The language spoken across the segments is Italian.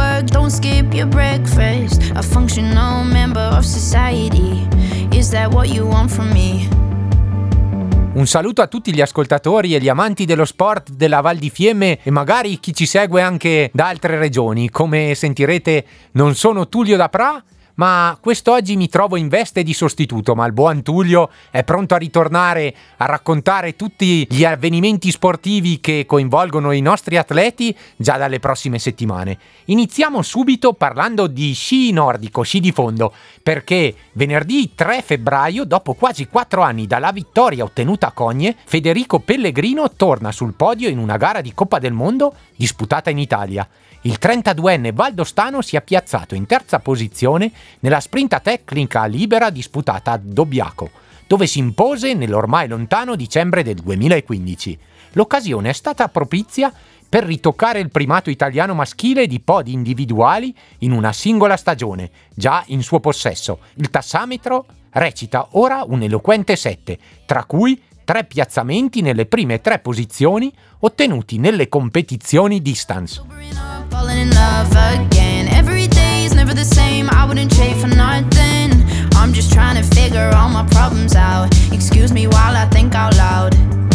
Work, don't skip your breakfast. A functional member of society. Is that what you want from me? Un saluto a tutti gli ascoltatori e gli amanti dello sport della Val di Fiemme e magari chi ci segue anche da altre regioni. Come sentirete, non sono Tullio da Pra, ma quest'oggi mi trovo in veste di sostituto, ma il buon Tullio è pronto a ritornare a raccontare tutti gli avvenimenti sportivi che coinvolgono i nostri atleti già dalle prossime settimane. Iniziamo subito parlando di sci nordico, sci di fondo, perché venerdì 3 febbraio, dopo quasi 4 anni dalla vittoria ottenuta a Cogne, Federico Pellegrino torna sul podio in una gara di Coppa del Mondo disputata in Italia. Il 32enne Valdostano si è piazzato in terza posizione nella sprinta tecnica libera disputata a Dobbiaco, dove si impose nell'ormai lontano dicembre del 2015. L'occasione è stata propizia per ritoccare il primato italiano maschile di podi individuali in una singola stagione, già in suo possesso. Il tassametro recita ora un eloquente 7, tra cui tre piazzamenti nelle prime tre posizioni ottenuti nelle competizioni distance. I'm just trying to figure all my problems out. Excuse me while I think out loud.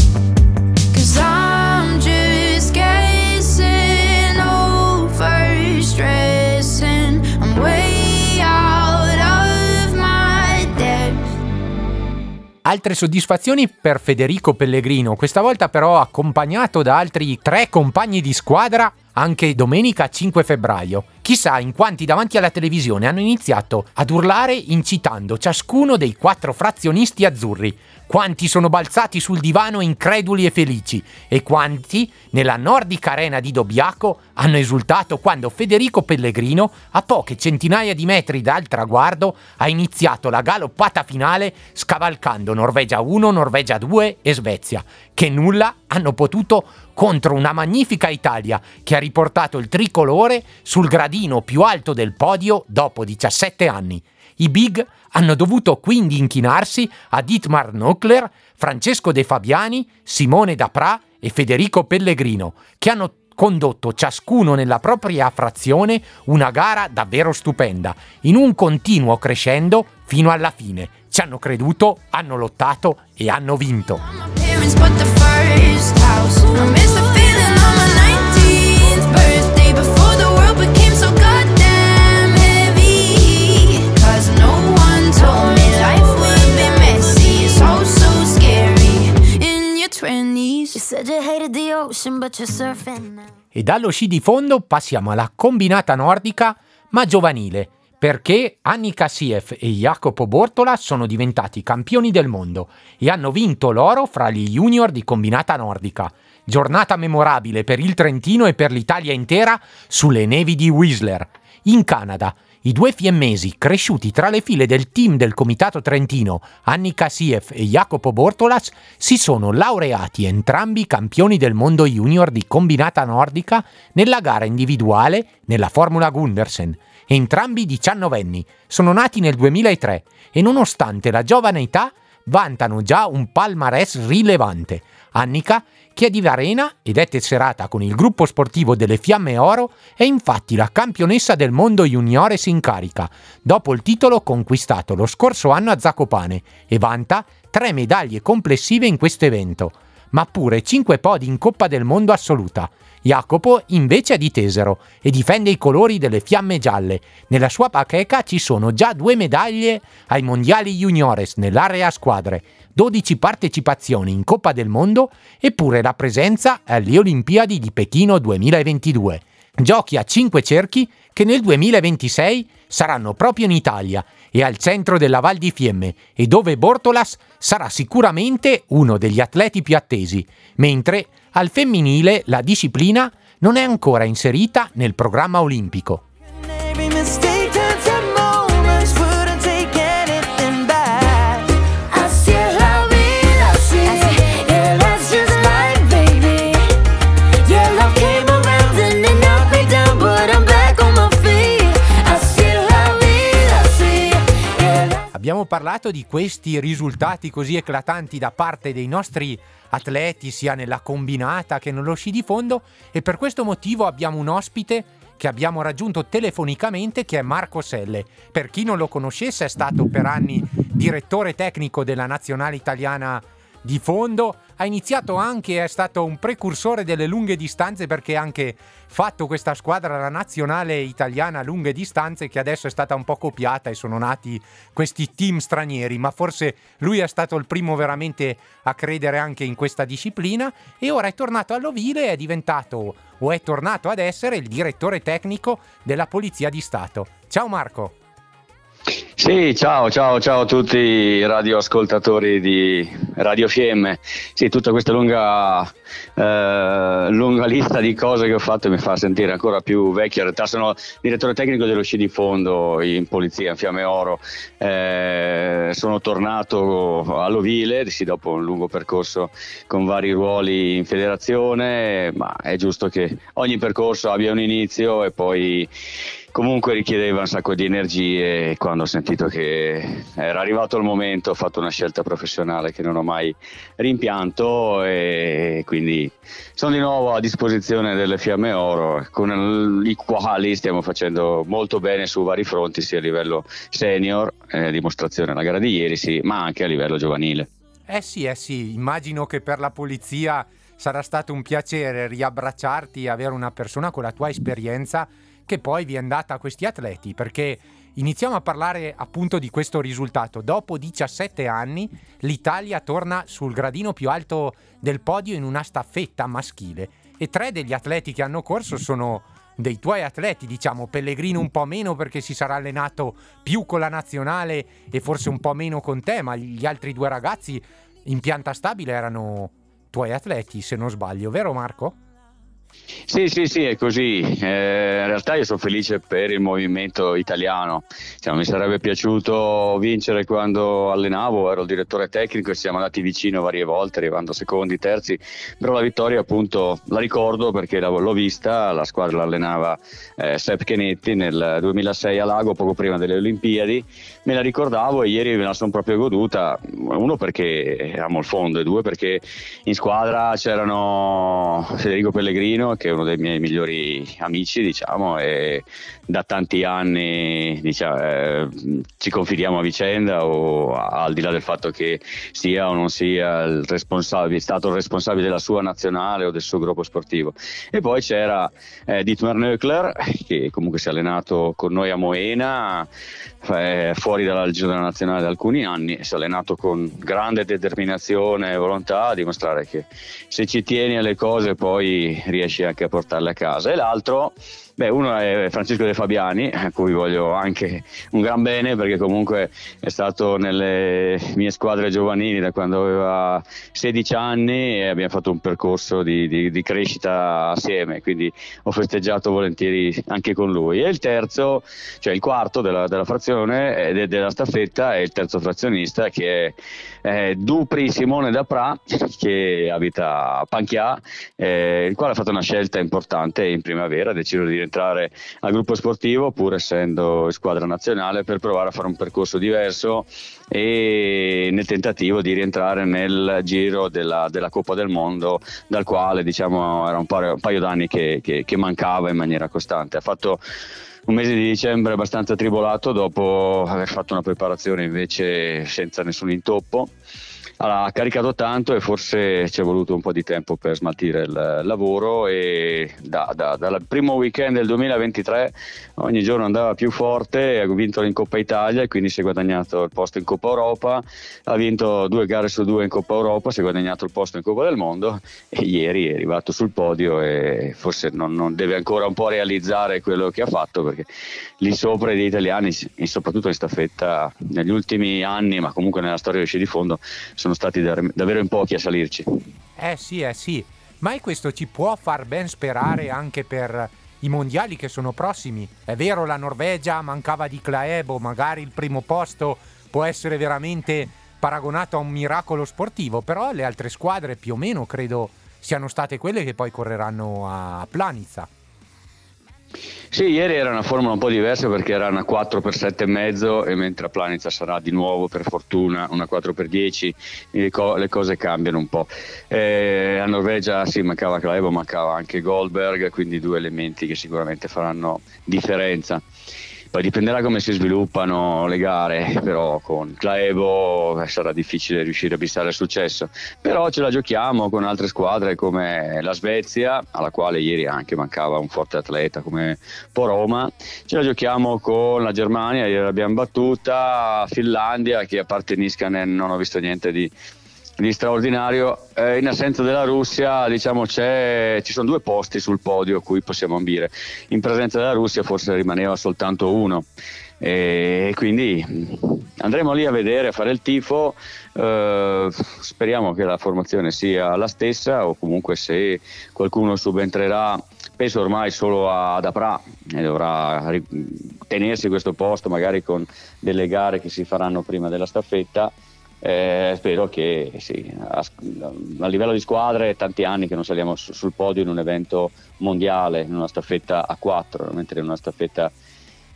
Altre soddisfazioni per Federico Pellegrino, questa volta però accompagnato da altri tre compagni di squadra anche domenica 5 febbraio. Chissà in quanti davanti alla televisione hanno iniziato ad urlare incitando ciascuno dei quattro frazionisti azzurri. Quanti sono balzati sul divano increduli e felici e quanti, nella nordica arena di Dobbiaco, hanno esultato quando Federico Pellegrino, a poche centinaia di metri dal traguardo, ha iniziato la galoppata finale scavalcando Norvegia 1, Norvegia 2 e Svezia, che nulla hanno potuto contro una magnifica Italia che ha riportato il tricolore sul gradino più alto del podio dopo 17 anni. I Big hanno dovuto quindi inchinarsi a Dietmar Knockler, Francesco De Fabiani, Simone Dapra e Federico Pellegrino, che hanno condotto ciascuno nella propria frazione una gara davvero stupenda, in un continuo crescendo fino alla fine. Ci hanno creduto, hanno lottato e hanno vinto. My parents bought the first house. I miss the feeling on my 19th birthday before the world became so goddamn heavy. Cause no one told me life would be messy. It's all so scary in your 20s. You said you hated the ocean, but you're surfing now. E dallo sci di fondo passiamo alla combinata nordica, ma giovanile, perché Annika Sief e Jacopo Bortola sono diventati campioni del mondo e hanno vinto l'oro fra gli junior di combinata nordica. Giornata memorabile per il Trentino e per l'Italia intera sulle nevi di Whistler. In Canada, i due fiemmesi cresciuti tra le file del team del Comitato Trentino, Annika Sief e Jacopo Bortolas, si sono laureati entrambi campioni del mondo junior di combinata nordica nella gara individuale nella Formula Gundersen. Entrambi diciannovenni, sono nati nel 2003 e nonostante la giovane età vantano già un palmarès rilevante. Annika, che è di Varena ed è tesserata con il gruppo sportivo delle Fiamme Oro, è infatti la campionessa del mondo juniores in carica, dopo il titolo conquistato lo scorso anno a Zakopane e vanta tre medaglie complessive in questo evento, ma pure cinque podi in Coppa del Mondo assoluta. Jacopo invece è di Tesero e difende i colori delle fiamme gialle. Nella sua bacheca ci sono già due medaglie ai mondiali juniores nell'area squadre, 12 partecipazioni in Coppa del Mondo e pure la presenza alle Olimpiadi di Pechino 2022. Giochi a 5 cerchi che nel 2026 saranno proprio in Italia e al centro della Val di Fiemme e dove Bortolas sarà sicuramente uno degli atleti più attesi, mentre al femminile la disciplina non è ancora inserita nel programma olimpico. Abbiamo parlato di questi risultati così eclatanti da parte dei nostri atleti, sia nella combinata che nello sci di fondo, e per questo motivo abbiamo un ospite che abbiamo raggiunto telefonicamente che è Marco Selle. Per chi non lo conoscesse è stato per anni direttore tecnico della nazionale italiana di fondo, ha iniziato anche, è stato un precursore delle lunghe distanze perché ha anche fatto questa squadra, la nazionale italiana lunghe distanze, che adesso è stata un po' copiata e sono nati questi team stranieri, ma forse lui è stato il primo veramente a credere anche in questa disciplina e ora è tornato all'Ovile e è diventato o è tornato ad essere il direttore tecnico della Polizia di Stato. Ciao Marco! Sì, ciao, ciao, ciao a tutti i radioascoltatori di Radio Fiemme. Sì, tutta questa lunga, eh, lunga, lista di cose che ho fatto mi fa sentire ancora più vecchio. In realtà sono direttore tecnico dello sci di fondo in polizia, in Fiamme Oro. Eh, sono tornato all'Ovile, sì, dopo un lungo percorso con vari ruoli in federazione, ma è giusto che ogni percorso abbia un inizio e poi comunque richiedeva un sacco di energie e quando ho sentito che era arrivato il momento ho fatto una scelta professionale che non ho mai rimpianto e quindi sono di nuovo a disposizione delle Fiamme Oro con i quali stiamo facendo molto bene su vari fronti sia a livello senior, eh, dimostrazione alla gara di ieri sì, ma anche a livello giovanile. Eh sì, eh sì, immagino che per la polizia sarà stato un piacere riabbracciarti e avere una persona con la tua esperienza che poi vi è andata a questi atleti perché iniziamo a parlare appunto di questo risultato. Dopo 17 anni l'Italia torna sul gradino più alto del podio in una staffetta maschile e tre degli atleti che hanno corso sono dei tuoi atleti, diciamo Pellegrino un po' meno perché si sarà allenato più con la nazionale e forse un po' meno con te, ma gli altri due ragazzi in pianta stabile erano tuoi atleti, se non sbaglio, vero Marco? Sì, sì, sì, è così. Eh, in realtà io sono felice per il movimento italiano. Cioè, mi sarebbe piaciuto vincere quando allenavo, ero il direttore tecnico e siamo andati vicino varie volte, arrivando secondi, terzi, però la vittoria appunto la ricordo perché l'ho vista, la squadra l'allenava eh, Sepp Chenetti nel 2006 a Lago, poco prima delle Olimpiadi, me la ricordavo e ieri me la sono proprio goduta, uno perché amo il fondo e due perché in squadra c'erano Federico Pellegrino che è uno dei miei migliori amici, diciamo, e da tanti anni diciamo, eh, ci confidiamo a vicenda o al di là del fatto che sia o non sia il responsabile, stato il responsabile della sua nazionale o del suo gruppo sportivo. E poi c'era eh, Dietmar Nöckler che comunque si è allenato con noi a Moena, eh, fuori dalla della nazionale da alcuni anni, si è allenato con grande determinazione e volontà a dimostrare che se ci tieni alle cose poi riesci anche a portarle a casa. E l'altro Beh, uno è Francesco De Fabiani, a cui voglio anche un gran bene perché comunque è stato nelle mie squadre giovanili da quando aveva 16 anni e abbiamo fatto un percorso di, di, di crescita assieme, quindi ho festeggiato volentieri anche con lui. E il terzo, cioè il quarto della, della frazione e della staffetta è il terzo frazionista che è, è Dupri Simone Dapra che abita a Panchia, eh, il quale ha fatto una scelta importante in primavera, ha deciso di entrare al gruppo sportivo pur essendo squadra nazionale per provare a fare un percorso diverso e nel tentativo di rientrare nel giro della, della Coppa del Mondo dal quale diciamo era un paio, un paio d'anni che, che, che mancava in maniera costante. Ha fatto un mese di dicembre abbastanza tribolato dopo aver fatto una preparazione invece senza nessun intoppo ha caricato tanto e forse ci è voluto un po' di tempo per smaltire il lavoro e da, da, dal primo weekend del 2023 ogni giorno andava più forte, ha vinto in Coppa Italia e quindi si è guadagnato il posto in Coppa Europa, ha vinto due gare su due in Coppa Europa, si è guadagnato il posto in Coppa del Mondo e ieri è arrivato sul podio e forse non, non deve ancora un po' realizzare quello che ha fatto perché lì sopra gli italiani soprattutto in staffetta negli ultimi anni ma comunque nella storia del sci di fondo sono stati davvero in pochi a salirci. Eh sì, eh sì, ma questo ci può far ben sperare anche per i mondiali che sono prossimi. È vero, la Norvegia mancava di Claebo, magari il primo posto può essere veramente paragonato a un miracolo sportivo, però le altre squadre più o meno credo siano state quelle che poi correranno a Planizza. Sì, ieri era una formula un po' diversa perché era una 4 x 7,5 e mentre a Planitza sarà di nuovo per fortuna una 4 x 10 le, co- le cose cambiano un po'. Eh, a Norvegia sì, mancava Claevo, mancava anche Goldberg, quindi due elementi che sicuramente faranno differenza. Poi dipenderà come si sviluppano le gare, però con Claevo eh, sarà difficile riuscire a bissare il successo. Però ce la giochiamo con altre squadre come la Svezia, alla quale ieri anche mancava un forte atleta come Poroma. Ce la giochiamo con la Germania, ieri l'abbiamo battuta, Finlandia, che a parte Niskanen non ho visto niente di di straordinario. Eh, in assenza della Russia, diciamo, ci sono due posti sul podio a cui possiamo ambire. In presenza della Russia forse rimaneva soltanto uno. E quindi andremo lì a vedere, a fare il tifo. Eh, speriamo che la formazione sia la stessa o comunque se qualcuno subentrerà penso ormai solo ad Apra e dovrà tenersi questo posto magari con delle gare che si faranno prima della staffetta eh, spero che sì, a, a, livello di squadre tanti anni che non saliamo su, sul podio in un evento mondiale, in una staffetta a 4, mentre in una staffetta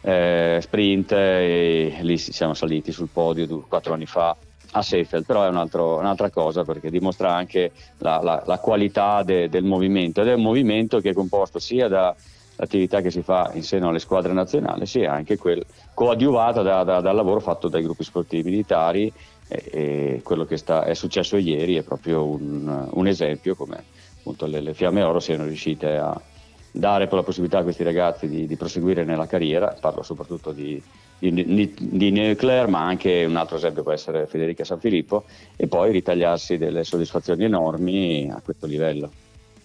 eh, sprint e lì siamo saliti sul podio quattro anni fa a Seefeld, però è un altro, un'altra cosa perché dimostra anche la, la, la qualità de, del movimento. Ed è un movimento che è composto sia da l'attività che si fa in seno alle squadre nazionali sia anche quel coadiuvata da, da, dal lavoro fatto dai gruppi sportivi militari e, quello che sta, è successo ieri è proprio un, un esempio come appunto le, le, Fiamme Oro siano riuscite a dare la possibilità a questi ragazzi di, di proseguire nella carriera, parlo soprattutto di, di, di, di Neucler, ma anche un altro esempio può essere Federica Sanfilippo, e poi ritagliarsi delle soddisfazioni enormi a questo livello.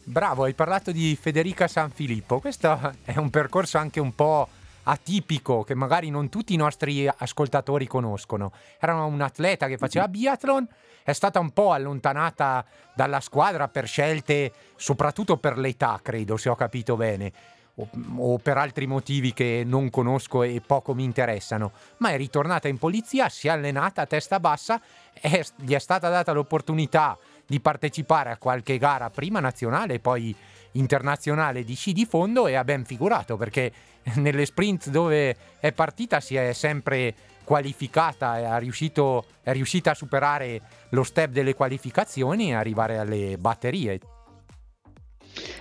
Bravo, hai parlato di Federica Sanfilippo, questo è un percorso anche un po' atipico che magari non tutti i nostri ascoltatori conoscono. Era un atleta che faceva biathlon, è stata un po' allontanata dalla squadra per scelte, soprattutto per l'età, credo, se ho capito bene. O, o per altri motivi che non conosco e poco mi interessano, ma è ritornata in polizia, si è allenata a testa bassa, e gli è stata data l'opportunità di partecipare a qualche gara prima nazionale e poi internazionale di sci di fondo e ha ben figurato perché nelle sprint dove è partita si è sempre qualificata e è riuscita a superare lo step delle qualificazioni e arrivare alle batterie.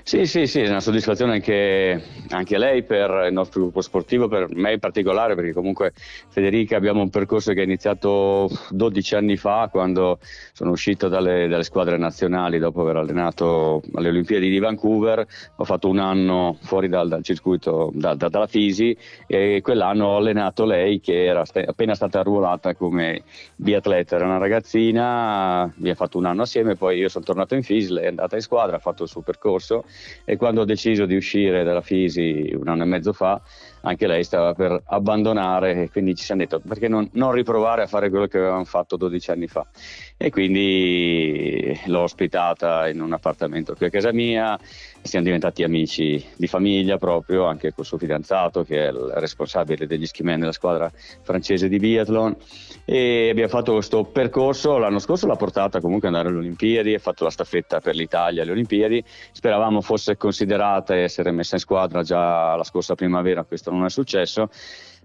Sì, sì, sì, è una soddisfazione anche, anche, lei per il nostro gruppo sportivo, per me in particolare, perché comunque Federica abbiamo un percorso che è iniziato 12 anni fa, quando sono uscito dalle, dalle squadre nazionali dopo aver allenato alle Olimpiadi di Vancouver, ho fatto un anno fuori dal, dal circuito, da, da, dalla Fisi e quell'anno ho allenato lei che era appena stata arruolata come biatleta, era una ragazzina, abbiamo fatto un anno assieme, poi io sono tornato in Fisi, lei è andata in squadra, ha fatto il suo percorso e quando ho deciso di uscire dalla Fisi un anno e mezzo fa anche lei stava per abbandonare e quindi ci siamo detto perché non, non riprovare a fare quello che avevamo fatto 12 anni fa e quindi l'ho ospitata in un appartamento qui a casa mia. Siamo diventati amici di famiglia proprio anche col suo fidanzato che è il responsabile degli skimen della squadra francese di biathlon. E abbiamo fatto questo percorso. L'anno scorso l'ha portata comunque ad andare alle Olimpiadi ha fatto la staffetta per l'Italia alle Olimpiadi. Speravamo fosse considerata e essere messa in squadra già la scorsa primavera questo non è successo,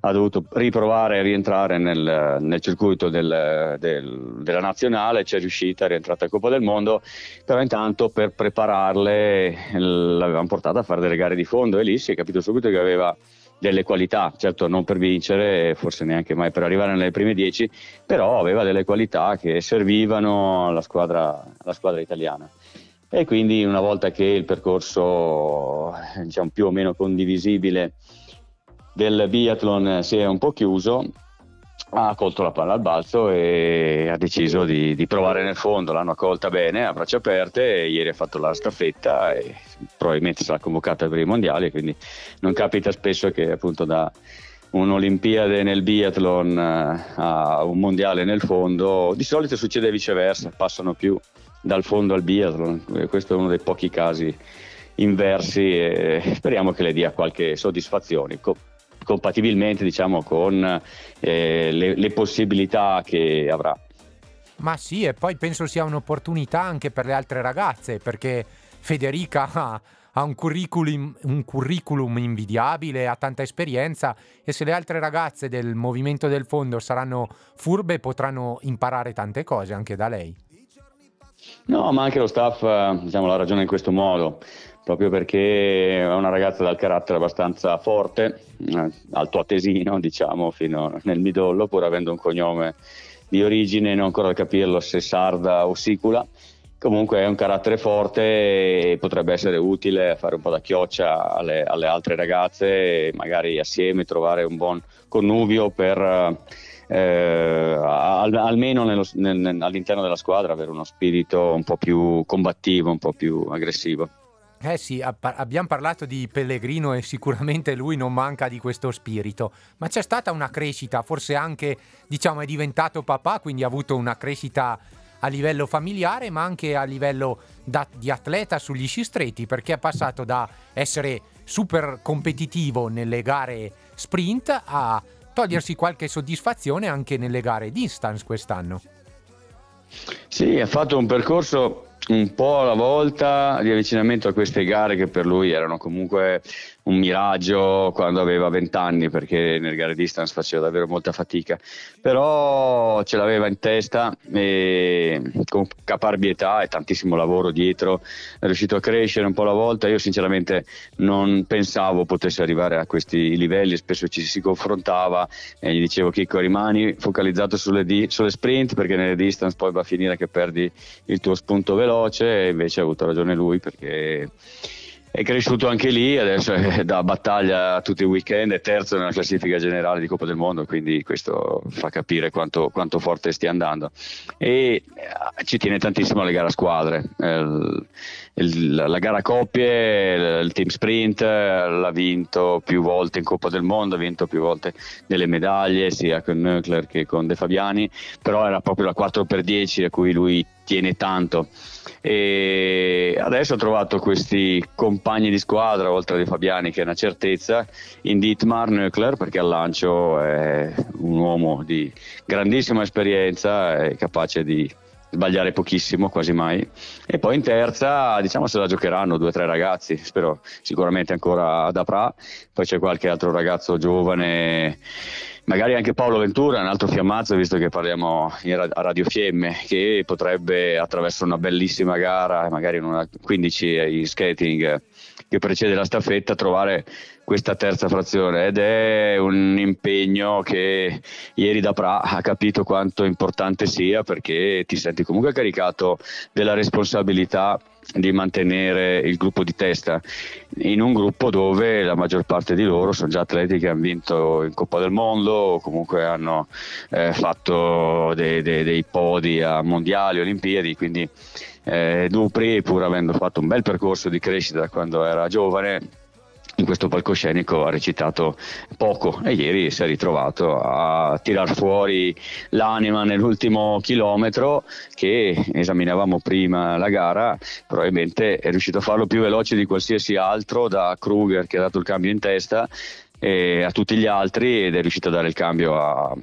ha dovuto riprovare a rientrare nel, nel circuito del, del, della nazionale, ci è riuscita, è rientrata a Coppa del Mondo, però intanto per prepararle l'avevamo portata a fare delle gare di fondo e lì si è capito subito che aveva delle qualità, certo non per vincere, forse neanche mai per arrivare nelle prime dieci, però aveva delle qualità che servivano alla squadra, alla squadra italiana. E quindi una volta che il percorso diciamo, più o meno condivisibile del biathlon si è un po' chiuso, ha colto la palla al balzo e ha deciso di, di, provare nel fondo, l'hanno accolta bene a braccia aperte, ieri ha fatto la staffetta e probabilmente sarà convocata per i mondiali, quindi non capita spesso che appunto da un'Olimpiade nel biathlon eh, a un mondiale nel fondo, di solito succede viceversa, passano più dal fondo al biathlon, questo è uno dei pochi casi inversi e speriamo che le dia qualche soddisfazione compatibilmente diciamo, con eh, le, le possibilità che avrà. Ma sì, e poi penso sia un'opportunità anche per le altre ragazze, perché Federica ha, ha un curriculum, un curriculum invidiabile, ha tanta esperienza e se le altre ragazze del movimento del fondo saranno furbe potranno imparare tante cose anche da lei. No, ma anche lo staff eh, diciamo, la ragione in questo modo, proprio perché è una ragazza dal carattere abbastanza forte, eh, altoatesino diciamo, fino nel midollo, pur avendo un cognome di origine, non ancora capirlo se sarda o sicula. Comunque è un carattere forte e potrebbe essere utile fare un po' da chioccia alle, alle altre ragazze magari assieme trovare un buon connubio per eh, al, almeno nello, nel, all'interno della squadra avere uno spirito un po' più combattivo, un po' più aggressivo. Eh sì, abbiamo parlato di Pellegrino e sicuramente lui non manca di questo spirito, ma c'è stata una crescita, forse anche, diciamo, è diventato papà, quindi ha avuto una crescita a livello familiare, ma anche a livello da, di atleta sugli sci stretti, perché è passato da essere super competitivo nelle gare sprint a togliersi qualche soddisfazione anche nelle gare distance quest'anno. Sì, ha fatto un percorso un po' alla volta di avvicinamento a queste gare che per lui erano comunque un miraggio quando aveva 20 anni perché nel gare distance faceva davvero molta fatica. Però ce l'aveva in testa e con caparbietà e tantissimo lavoro dietro è riuscito a crescere un po' alla volta. Io sinceramente non pensavo potesse arrivare a questi livelli. Spesso ci si confrontava e gli dicevo Chicco rimani focalizzato sulle, di- sulle sprint perché nelle distance poi va a finire che perdi il tuo spunto veloce. E invece ha avuto ragione lui perché è cresciuto anche lì, adesso è da battaglia tutti i weekend, è terzo nella classifica generale di Coppa del Mondo, quindi questo fa capire quanto, quanto forte stia andando. E eh, ci tiene tantissimo alle gare a squadre, il, il, la gara a coppie, il, team sprint, l'ha vinto più volte in Coppa del Mondo, ha vinto più volte delle medaglie sia con Nöckler che con De Fabiani, però era proprio la 4x10 a cui lui tiene tanto e adesso ho trovato questi compagni di squadra oltre a Fabiani che è una certezza in Dietmar Nöckler perché al lancio è un uomo di grandissima esperienza è capace di sbagliare pochissimo, quasi mai. E poi in terza, diciamo, se la giocheranno due o tre ragazzi, spero sicuramente ancora ad Apra, poi c'è qualche altro ragazzo giovane magari anche Paolo Ventura, un altro fiammazzo, visto che parliamo a Radio Fiemme, che potrebbe attraverso una bellissima gara, magari in una 15 in skating che precede la staffetta, trovare questa terza frazione ed è un impegno che ieri da Pra ha capito quanto importante sia perché ti senti comunque caricato della responsabilità di mantenere il gruppo di testa. In un gruppo dove la maggior parte di loro sono già atleti che hanno vinto in Coppa del Mondo o comunque hanno eh, fatto dei, dei, dei, podi a mondiali, olimpiadi, quindi eh, Dupri pur avendo fatto un bel percorso di crescita quando era giovane in questo palcoscenico ha recitato poco e ieri si è ritrovato a tirar fuori l'anima nell'ultimo chilometro che esaminavamo prima la gara, probabilmente è riuscito a farlo più veloce di qualsiasi altro da Kruger che ha dato il cambio in testa a tutti gli altri ed è riuscito a dare il cambio a,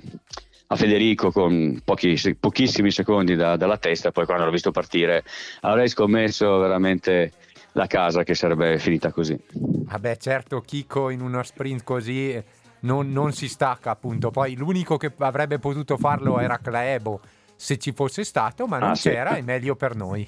a Federico con pochi, pochissimi secondi da, dalla testa, poi quando l'ho visto partire avrei scommesso veramente la casa che sarebbe finita così. Vabbè, certo, Chico in uno sprint così non, non, si stacca, appunto. Poi l'unico che avrebbe potuto farlo era Claebo se ci fosse stato, ma non ah, c'era, sì. è meglio per noi.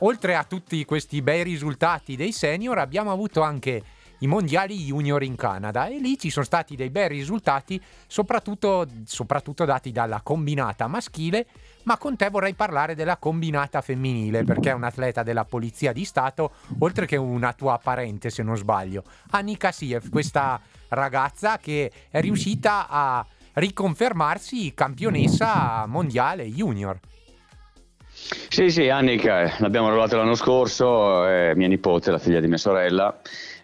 Oltre a tutti questi bei risultati dei senior, abbiamo avuto anche i mondiali junior in Canada e lì ci sono stati dei bei risultati, soprattutto, soprattutto dati dalla combinata maschile, ma con te vorrei parlare della combinata femminile perché è un atleta della Polizia di Stato, oltre che una tua parente se non sbaglio, Annika Siev, questa ragazza che è riuscita a riconfermarsi campionessa mondiale junior. Sì, sì, Annika, l'abbiamo arruolata l'anno scorso, è mia nipote, la figlia di mia sorella,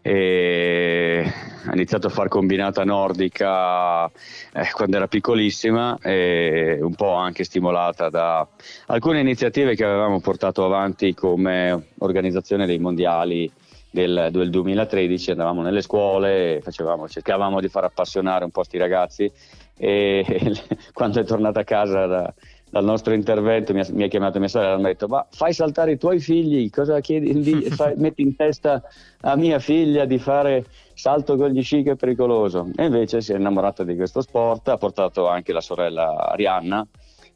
e ha iniziato a fare combinata nordica eh, quando era piccolissima e un po' anche stimolata da alcune iniziative che avevamo portato avanti come organizzazione dei mondiali del, del 2013 andavamo nelle scuole facevamo, cercavamo di far appassionare un po' questi ragazzi e quando è tornata a casa da, dal nostro intervento mi ha, mi ha chiamato mia sorella e mi ha detto ma fai saltare i tuoi figli, cosa chiedi, fai, metti in testa a mia figlia di fare salto con gli sci che è pericoloso? E invece si è innamorata di questo sport, ha portato anche la sorella Arianna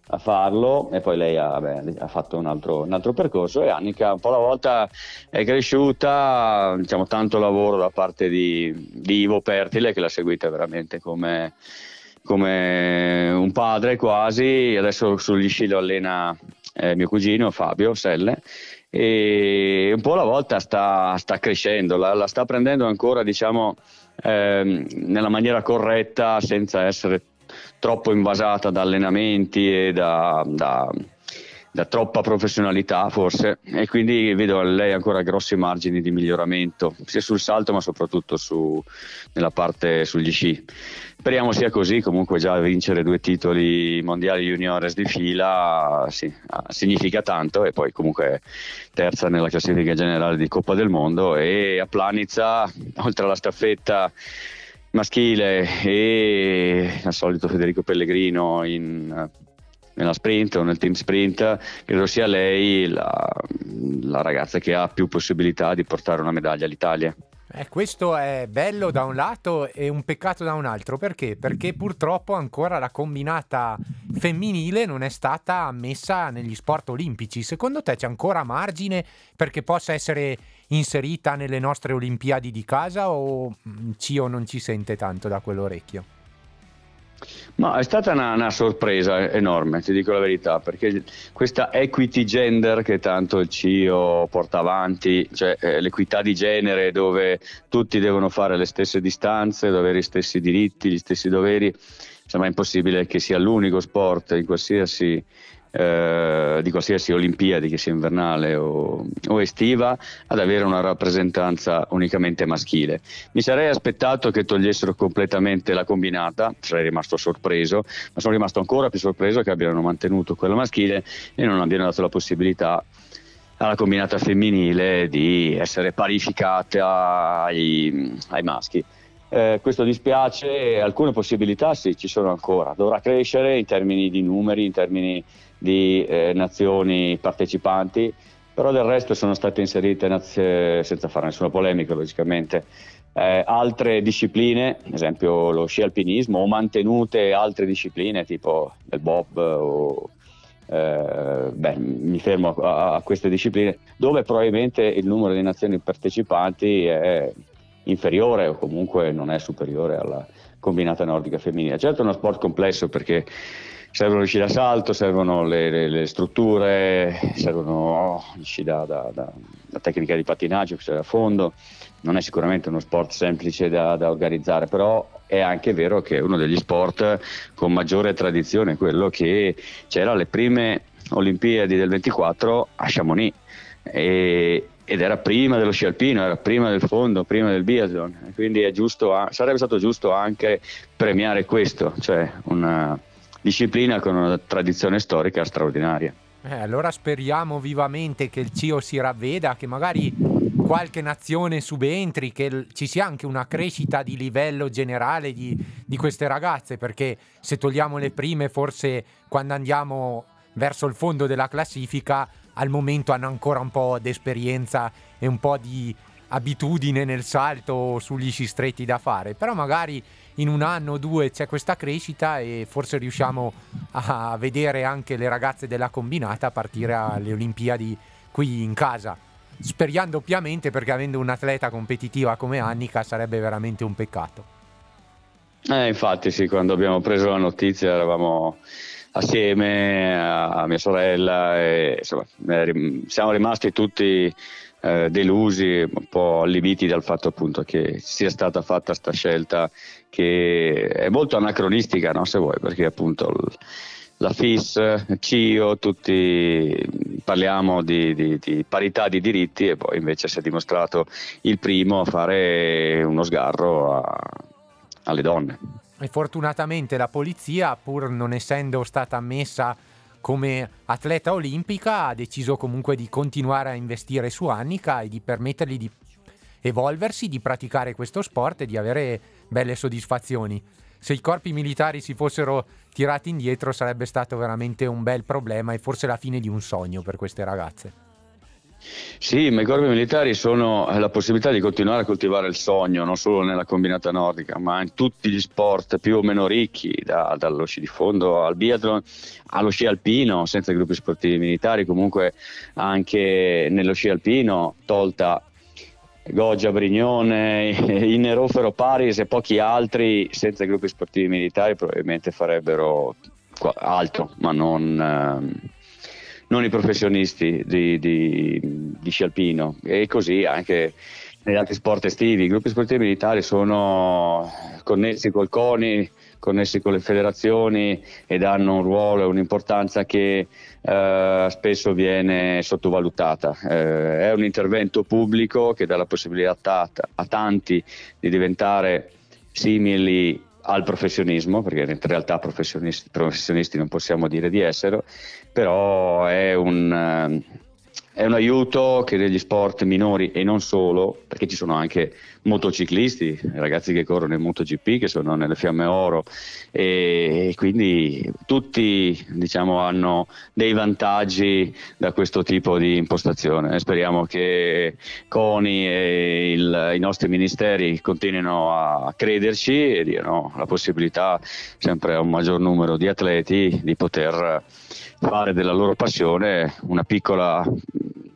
a farlo e poi lei ha, beh, ha fatto un altro, un altro, percorso e Annika un po' alla volta è cresciuta, diciamo tanto lavoro da parte di, di Ivo Pertile che l'ha seguita veramente come, come un padre quasi, adesso sugli sci lo allena eh, mio cugino Fabio Selle e un po' alla volta sta, sta crescendo, la, la, sta prendendo ancora diciamo eh, nella maniera corretta senza essere troppo invasata da allenamenti e da, da, da troppa professionalità forse e quindi vedo lei ancora grossi margini di miglioramento sia sul salto ma soprattutto su, nella parte sugli sci. Speriamo sia così, comunque già vincere due titoli mondiali juniores di fila sì, significa tanto e poi comunque terza nella classifica generale di Coppa del Mondo e a Planizza oltre alla staffetta maschile e al solito Federico Pellegrino in, nella sprint o nel team sprint, credo sia lei la, la ragazza che ha più possibilità di portare una medaglia all'Italia. Eh, questo è bello da un lato e un peccato da un altro, perché? Perché purtroppo ancora la combinata femminile non è stata ammessa negli sport olimpici. Secondo te c'è ancora margine perché possa essere inserita nelle nostre Olimpiadi di casa o mm, Cio non ci sente tanto da quell'orecchio? No, è stata una, una, sorpresa enorme, ti dico la verità, perché questa equity gender che tanto il CIO porta avanti, cioè eh, l'equità di genere dove tutti devono fare le stesse distanze, avere gli stessi diritti, gli stessi doveri, sembra impossibile che sia l'unico sport in qualsiasi eh, di qualsiasi Olimpiadi, che sia invernale o, o, estiva, ad avere una rappresentanza unicamente maschile. Mi sarei aspettato che togliessero completamente la combinata, sarei rimasto sorpreso, ma sono rimasto ancora più sorpreso che abbiano mantenuto quella maschile e non abbiano dato la possibilità alla combinata femminile di essere parificata ai, ai maschi. Eh, questo dispiace, alcune possibilità sì, ci sono ancora, dovrà crescere in termini di numeri, in termini di eh, nazioni partecipanti, però del resto sono state inserite, nazie, senza fare nessuna polemica logicamente, eh, altre discipline, ad esempio lo sci alpinismo, o mantenute altre discipline tipo il bob o eh, beh, mi fermo a, a, queste discipline dove probabilmente il numero di nazioni partecipanti è inferiore o comunque non è superiore alla combinata nordica femminile. Certo è uno sport complesso perché servono gli sci da salto, servono le, le, le strutture, servono gli sci da, da, da, da, tecnica di pattinaggio, che a fondo. Non è sicuramente uno sport semplice da, da, organizzare, però è anche vero che è uno degli sport con maggiore tradizione, quello che c'era alle prime Olimpiadi del 24 a Chamonix. E, ed era prima dello sci alpino, era prima del fondo, prima del biathlon, quindi giusto, sarebbe stato giusto anche premiare questo, cioè una disciplina con una tradizione storica straordinaria. Eh, allora speriamo vivamente che il CIO si ravveda, che magari qualche nazione subentri, che ci sia anche una crescita di livello generale di, di queste ragazze, perché se togliamo le prime, forse quando andiamo verso il fondo della classifica al momento hanno ancora un po' di esperienza e un po' di abitudine nel salto sugli sci stretti da fare, però magari in un anno o due c'è questa crescita e forse riusciamo a vedere anche le ragazze della combinata partire alle Olimpiadi qui in casa. Speriamo doppiamente perché avendo un'atleta competitiva come Annika sarebbe veramente un peccato. Eh, infatti sì, quando abbiamo preso la notizia eravamo assieme a mia sorella e insomma, siamo rimasti tutti eh, delusi, un po' allibiti dal fatto appunto che sia stata fatta questa scelta che è molto anacronistica, no? se vuoi, perché appunto la FIS, CIO, tutti parliamo di, di, di, parità di diritti e poi invece si è dimostrato il primo a fare uno sgarro a, alle donne. E fortunatamente la polizia, pur non essendo stata ammessa come atleta olimpica, ha deciso comunque di continuare a investire su Annika e di permettergli di evolversi, di praticare questo sport e di avere belle soddisfazioni. se i corpi militari si fossero tirati indietro sarebbe stato veramente un bel problema e forse la fine di un sogno per queste ragazze. Sì, ma i corpi militari sono la possibilità di continuare a coltivare il sogno, non solo nella combinata nordica, ma in tutti gli sport più o meno ricchi, da, dallo sci di fondo al biathlon, allo sci alpino, senza gruppi sportivi militari, comunque anche nello sci alpino, tolta Goggia, Brignone, Innerofero, Paris e pochi altri, senza gruppi sportivi militari probabilmente farebbero altro, ma non... Eh, non i professionisti di, di, di sci alpino e così anche negli altri sport estivi. I gruppi sportivi militari sono connessi col CONI, connessi con le federazioni ed hanno un ruolo e un'importanza che eh, spesso viene sottovalutata. Eh, è un intervento pubblico che dà la possibilità a tanti di diventare simili al professionismo, perché in realtà professionisti, professionisti non possiamo dire di essere, però è un, eh, è un aiuto che negli sport minori e non solo, perché ci sono anche motociclisti, ragazzi che corrono in MotoGP, che sono nelle fiamme oro e, quindi tutti diciamo, hanno dei vantaggi da questo tipo di impostazione. Speriamo che CONI e il, i nostri ministeri continuino a crederci e diano la possibilità sempre a un maggior numero di atleti di poter fare della loro passione una piccola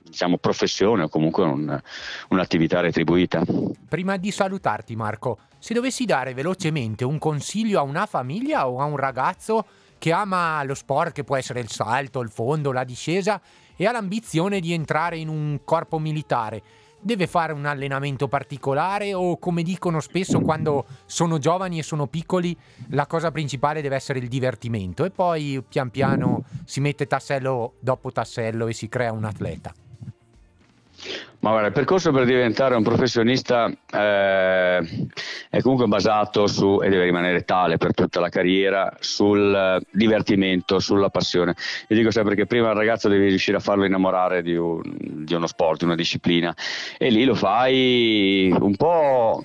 diciamo, professione o comunque un, un'attività retribuita. Prima di salutarti Marco, se dovessi dare velocemente un consiglio a una famiglia o a un ragazzo che ama lo sport, che può essere il salto, il fondo, la discesa, e ha l'ambizione di entrare in un corpo militare, deve fare un allenamento particolare o come dicono spesso quando sono giovani e sono piccoli la cosa principale deve essere il divertimento e poi pian piano si mette tassello dopo tassello e si crea un atleta. Ma guarda, il percorso per diventare un professionista eh, è comunque basato su, e deve rimanere tale per tutta la carriera, sul divertimento, sulla passione. Io dico sempre che prima il ragazzo devi riuscire a farlo innamorare di, un, di uno sport, di una disciplina, e lì lo fai un po',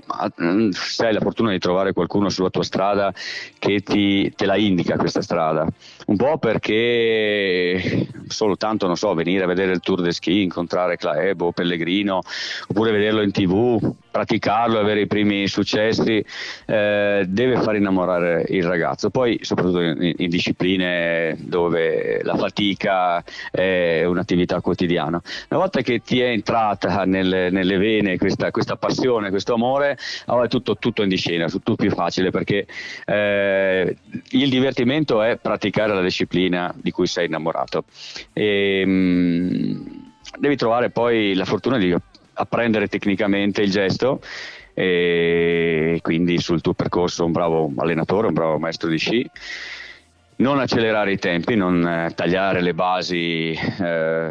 se hai la fortuna di trovare qualcuno sulla tua strada che ti, te la indica questa strada, un po' perché solo tanto, non so, venire a vedere il Tour de Ski, incontrare Claebo, Pellegrino, Pellegrino, oppure vederlo in tv, praticarlo, avere i primi successi, eh, deve far innamorare il ragazzo. Poi, soprattutto in, in, discipline dove la fatica è un'attività quotidiana. Una volta che ti è entrata nelle, nelle vene questa, questa, passione, questo amore, allora è tutto, tutto in discesa, tutto più facile perché eh, il divertimento è praticare la disciplina di cui sei innamorato. E, mh, mm, devi trovare poi la fortuna di apprendere tecnicamente il gesto e quindi sul tuo percorso un bravo allenatore, un bravo maestro di sci. Non accelerare i tempi, non eh, tagliare le basi eh,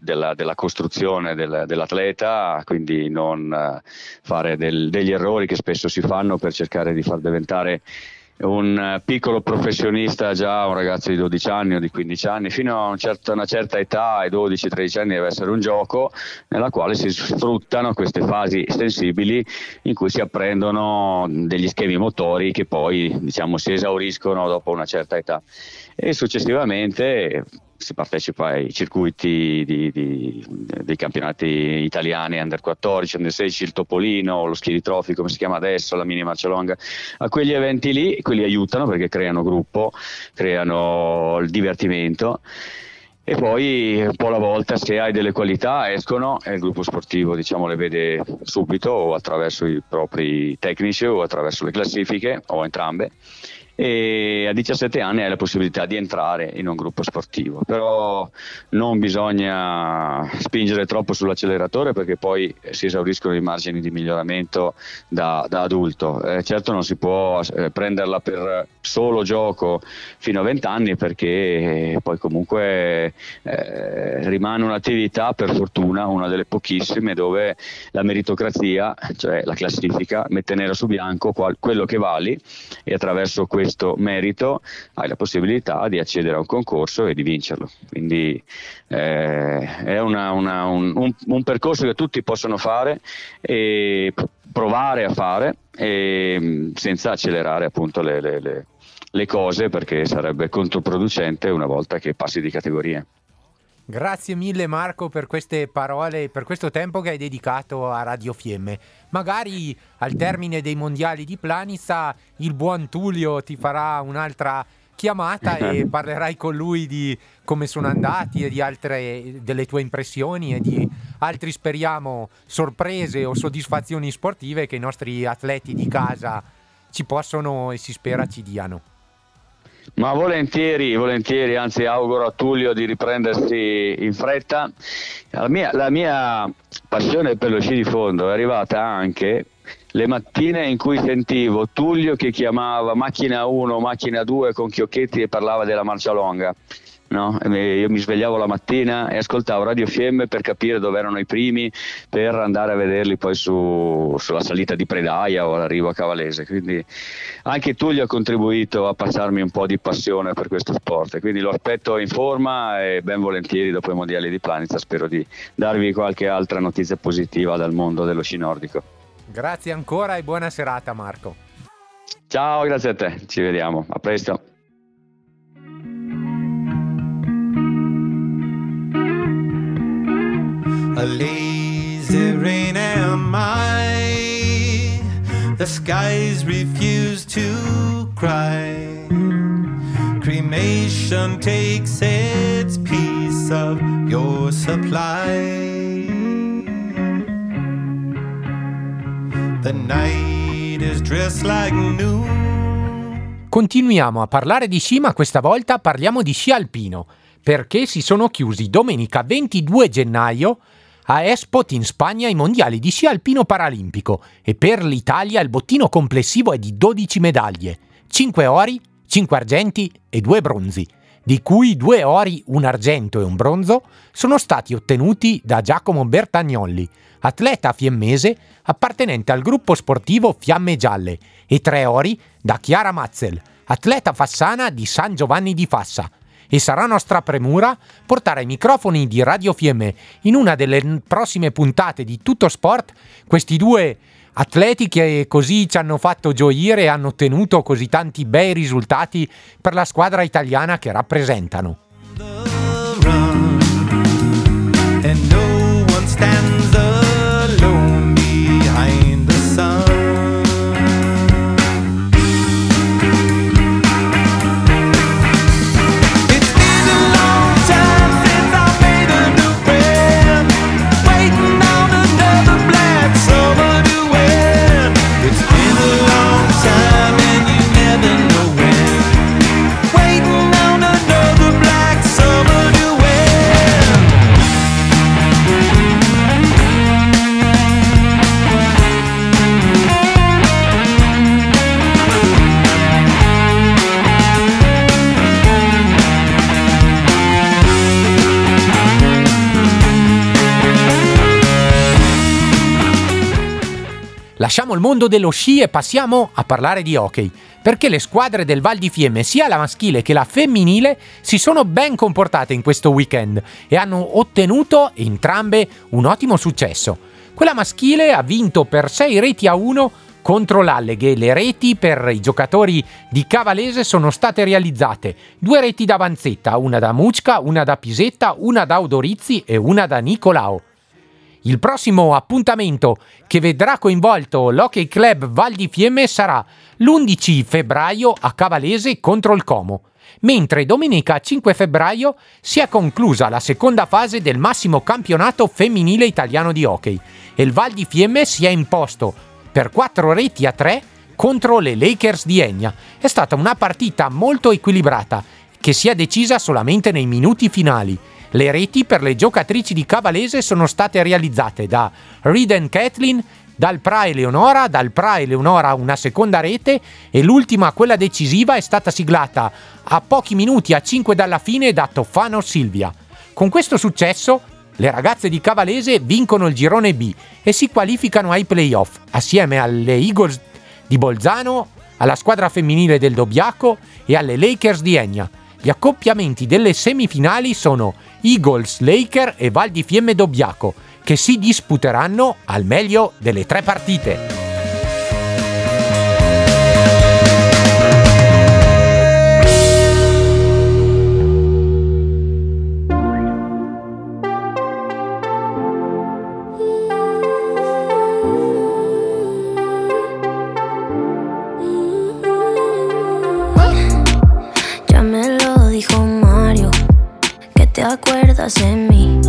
della, della, costruzione del, dell'atleta, quindi non eh, fare del, degli errori che spesso si fanno per cercare di far diventare un eh, piccolo professionista già, un ragazzo di 12 anni o di 15 anni, fino a un certo, una certa età, ai 12-13 anni deve essere un gioco nella quale si sfruttano queste fasi sensibili in cui si apprendono degli schemi motori che poi diciamo, si esauriscono dopo una certa età. E successivamente si partecipa ai circuiti di, di, dei campionati italiani under 14, under 16, il Topolino, lo Trophy come si chiama adesso, la Mini Marcia Longa, a quegli eventi lì, quelli aiutano perché creano gruppo, creano il divertimento. E poi un po' alla volta se hai delle qualità escono e il gruppo sportivo diciamo le vede subito o attraverso i propri tecnici o attraverso le classifiche o entrambe e a 17 anni hai la possibilità di entrare in un gruppo sportivo, però non bisogna spingere troppo sull'acceleratore perché poi si esauriscono i margini di miglioramento da, da adulto. Eh, certo non si può eh, prenderla per solo gioco fino a 20 anni perché poi comunque eh, rimane un'attività per fortuna, una delle pochissime dove la meritocrazia, cioè la classifica, mette nero su bianco qual- quello che vali e attraverso questo questo merito hai la possibilità di accedere a un concorso e di vincerlo. Quindi eh, è una, una, un, un, un, percorso che tutti possono fare e provare a fare e mm, senza accelerare appunto le, le, le, le cose perché sarebbe controproducente una volta che passi di categorie. Grazie mille Marco per queste parole, per questo tempo che hai dedicato a Radio Fiemme. Magari al termine dei mondiali di Planitza il buon Tullio ti farà un'altra chiamata e parlerai con lui di come sono andati e di altre delle tue impressioni e di altri speriamo sorprese o soddisfazioni sportive che i nostri atleti di casa ci possono e si spera ci diano. Ma volentieri, volentieri, anzi auguro a Tullio di riprendersi in fretta. La mia, la mia passione per lo sci di fondo è arrivata anche le mattine in cui sentivo Tullio che chiamava macchina 1, macchina 2 con Chiocchetti e parlava della marcia longa. No? Io mi svegliavo la mattina e ascoltavo Radio Fiemme per capire dove erano i primi, per andare a vederli poi su, sulla salita di Predaia o all'arrivo a Cavalese. Quindi anche Tullio ha contribuito a passarmi un po' di passione per questo sport. Quindi lo aspetto in forma e ben volentieri dopo i mondiali di Planitza spero di darvi qualche altra notizia positiva dal mondo dello sci nordico. Grazie ancora e buona serata Marco. Ciao, grazie a te, ci vediamo, a presto. A lazy rain am I. The skies refuse to cry. Cremation takes its piece of your supply. The night is dressed like noon. Continuiamo a parlare di sci, ma questa volta parliamo di sci alpino, perché si sono chiusi domenica 22 gennaio a Espot in Spagna i mondiali di sci alpino paralimpico e per l'Italia il bottino complessivo è di 12 medaglie, 5 ori, 5 argenti e 2 bronzi, di cui 2 ori, un argento e un bronzo sono stati ottenuti da Giacomo Bertagnolli, atleta fiemmese appartenente al gruppo sportivo Fiamme Gialle, e 3 ori da Chiara Mazzel, atleta fassana di San Giovanni di Fassa, e sarà nostra premura portare ai microfoni di Radio Fiemme in una delle prossime puntate di Tutto Sport questi due atleti che così ci hanno fatto gioire e hanno ottenuto così tanti bei risultati per la squadra italiana che rappresentano. Lasciamo il mondo dello sci e passiamo a parlare di hockey, perché le squadre del Val di Fiemme, sia la maschile che la femminile, si sono ben comportate in questo weekend e hanno ottenuto entrambe un ottimo successo. Quella maschile ha vinto per 6 reti a 1 contro l'Alleghe. Le reti per i giocatori di Cavalese sono state realizzate. Due reti da Vanzetta, una da Mucca, una da Pisetta, una da Odorizzi e una da Nicolao. Il prossimo appuntamento che vedrà coinvolto l'Hockey Club Val di Fiemme sarà l'11 febbraio a Cavalese contro il Como, mentre domenica 5 febbraio si è conclusa la seconda fase del massimo campionato femminile italiano di hockey e il Val di Fiemme si è imposto per 4 reti a 3 contro le Lakers di Egna. È stata una partita molto equilibrata che si è decisa solamente nei minuti finali le reti per le giocatrici di Cavalese sono state realizzate da Riden Kathleen, dal Pra Eleonora, dal Pra Eleonora una seconda rete e l'ultima, quella decisiva, è stata siglata a pochi minuti a 5 dalla fine da Toffano Silvia. Con questo successo le ragazze di Cavalese vincono il girone B e si qualificano ai playoff assieme alle Eagles di Bolzano, alla squadra femminile del Dobbiaco e alle Lakers di Egna. Gli accoppiamenti delle semifinali sono Eagles, Laker e Val di Fiemme Dobbiaco, che si disputeranno al meglio delle tre partite. Te acuerdas en mí.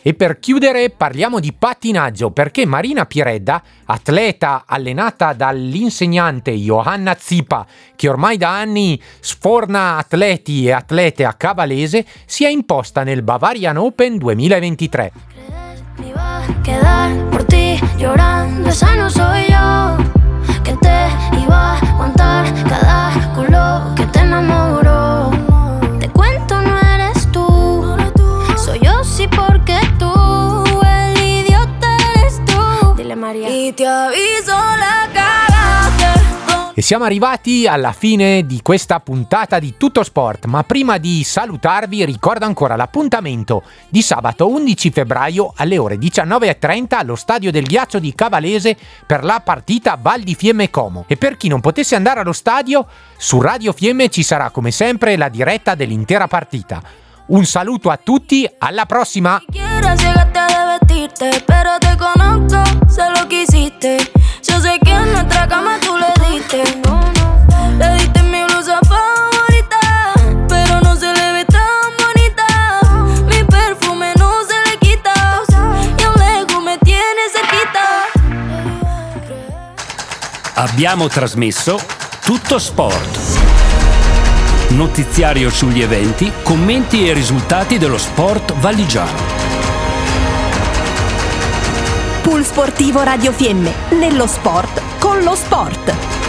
E per chiudere parliamo di pattinaggio perché Marina Piredda, atleta allenata dall'insegnante Johanna Zipa, che ormai da anni sforna atleti e atlete a Cavalese, si è imposta nel Bavarian Open 2023. Quedar por ti llorando, esa no soy yo, que te iba a aguantar cada culo que te enamoró. Te aviso la E siamo arrivati alla fine di questa puntata di Tutto Sport, ma prima di salutarvi ricordo ancora l'appuntamento di sabato 11 febbraio alle ore 19.30 allo Stadio del Ghiaccio di Cavalese per la partita Val di Fiemme Como. E per chi non potesse andare allo stadio, su Radio Fiemme ci sarà come sempre la diretta dell'intera partita. Un saluto a tutti, alla prossima! Yo sé que en nuestra cama tú le diste. Le diste mi blusa favorita, pero no se le ve tan bonita. Mi perfume no se le quita. Y un lego me tiene cerquita. Abbiamo trasmesso Tutto Sport. Notiziario sugli eventi, commenti e risultati dello sport valigiano. Pool Sportivo Radio Fiemme, nello sport con lo sport.